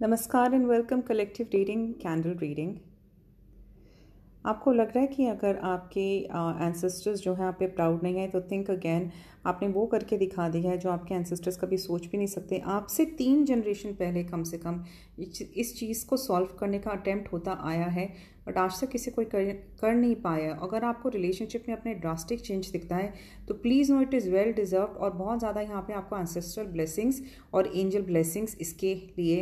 नमस्कार and welcome collective reading candle reading आपको लग रहा है कि अगर आपके एंसेस्टर्स जो हैं आप पे प्राउड नहीं है तो थिंक अगेन आपने वो करके दिखा दिया है जो आपके एंसेस्टर्स कभी सोच भी नहीं सकते। आपसे तीन जनरेशन पहले कम से कम इस चीज़ को सॉल्व करने का अटैम्प्ट होता आया है बट आज तक किसी कोई कर, कर नहीं पाया। अगर आपको रिलेशनशिप में अपने ड्रास्टिक चेंज दिखता है तो please know it is well deserve और बहुत ज़्यादा यहाँ पे आपको एंसेस्टर ब्लेसिंग्स और एंजल ब्लेसिंग्स इसके लिए